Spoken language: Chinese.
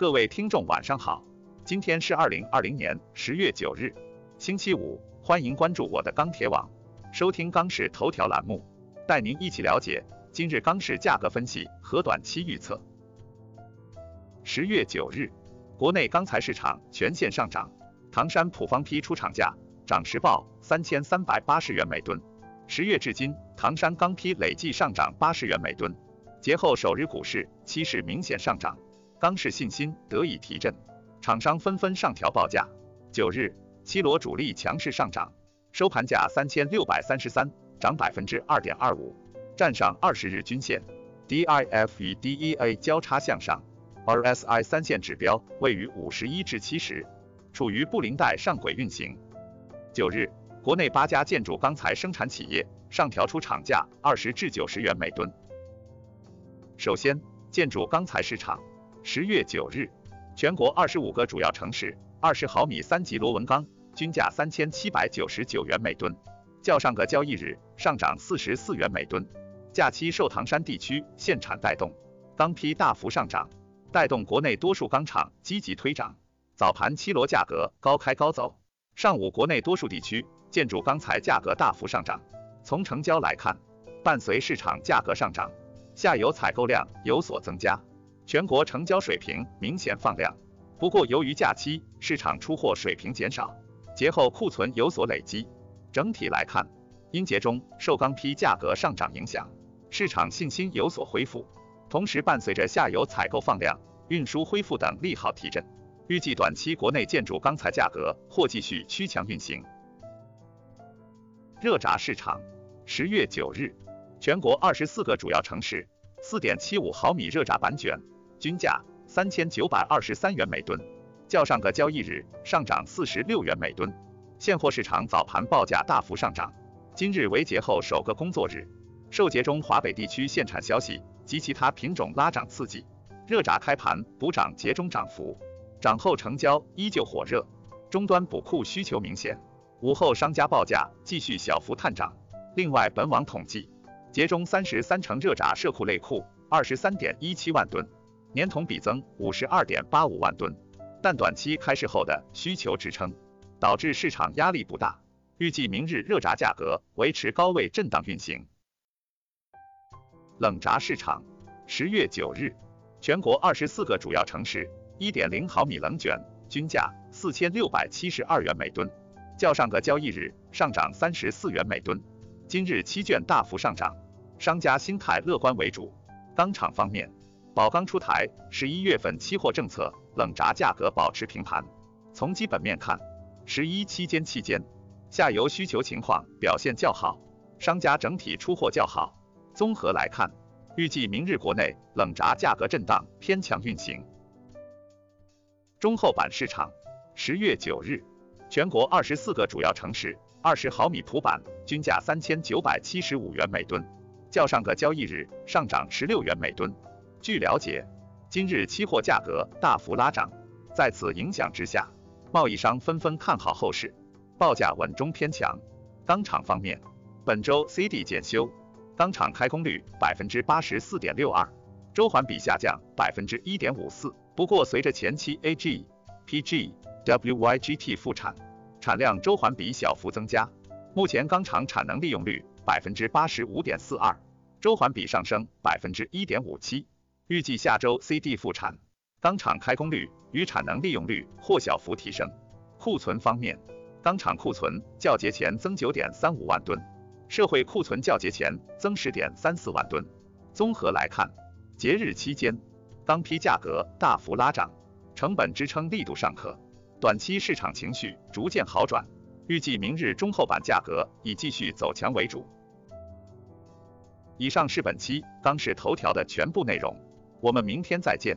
各位听众晚上好，今天是二零二零年十月九日，星期五，欢迎关注我的钢铁网，收听钢市头条栏目，带您一起了解今日钢市价格分析和短期预测。十月九日，国内钢材市场全线上涨，唐山普方坯出厂价涨实报三千三百八十元每吨。十月至今，唐山钢坯累计上涨八十元每吨。节后首日股市期市明显上涨，钢市信心得以提振，厂商纷纷上调报价。九日，七螺主力强势上涨，收盘价三千六百三十三，涨百分之二点二五，站上二十日均线。DIF 与 DEA 交叉向上，RSI 三线指标位于五十一至七十，处于布林带上轨运行。九日。国内八家建筑钢材生产企业上调出厂价二十至九十元每吨。首先，建筑钢材市场，十月九日，全国二十五个主要城市二十毫米三级螺纹钢均价三千七百九十九元每吨，较上个交易日上涨四十四元每吨。假期受唐山地区限产带动，钢坯大幅上涨，带动国内多数钢厂积极推涨，早盘七螺价格高开高走，上午国内多数地区。建筑钢材价格大幅上涨，从成交来看，伴随市场价格上涨，下游采购量有所增加，全国成交水平明显放量。不过，由于假期市场出货水平减少，节后库存有所累积，整体来看，阴节中受钢坯价格上涨影响，市场信心有所恢复，同时伴随着下游采购放量、运输恢复等利好提振，预计短期国内建筑钢材价格或继续趋强运行。热轧市场，十月九日，全国二十四个主要城市四点七五毫米热轧板卷均价三千九百二十三元每吨，较上个交易日上涨四十六元每吨。现货市场早盘报价大幅上涨。今日为节后首个工作日，受节中华北地区限产消息及其他品种拉涨刺激，热轧开盘补涨节中涨幅，涨后成交依旧火热，终端补库需求明显。午后商家报价继续小幅探涨。另外，本网统计，节中三十三成热轧社库类库二十三点一七万吨，年同比增五十二点八五万吨。但短期开市后的需求支撑，导致市场压力不大。预计明日热轧价格维持高位震荡运行。冷轧市场，十月九日，全国二十四个主要城市一点零毫米冷卷均价四千六百七十二元每吨。较上个交易日上涨三十四元每吨，今日期券大幅上涨，商家心态乐观为主。钢厂方面，宝钢出台十一月份期货政策，冷轧价格保持平盘。从基本面看，十一期间期间下游需求情况表现较好，商家整体出货较好。综合来看，预计明日国内冷轧价格震荡偏强运行。中厚板市场，十月九日。全国二十四个主要城市二十毫米普板均价三千九百七十五元每吨，较上个交易日上涨十六元每吨。据了解，今日期货价格大幅拉涨，在此影响之下，贸易商纷纷看好后市，报价稳中偏强。钢厂方面，本周 CD 检修，钢厂开工率百分之八十四点六二，周环比下降百分之一点五四。不过随着前期 AG、PG WYGT 复产，产量周环比小幅增加。目前钢厂产能利用率百分之八十五点四二，周环比上升百分之一点五七。预计下周 CD 复产，钢厂开工率与产能利用率或小幅提升。库存方面，钢厂库存较节前增九点三五万吨，社会库存较节前增十点三四万吨。综合来看，节日期间钢坯价格大幅拉涨，成本支撑力度尚可。短期市场情绪逐渐好转，预计明日中厚板价格以继续走强为主。以上是本期钢市头条的全部内容，我们明天再见。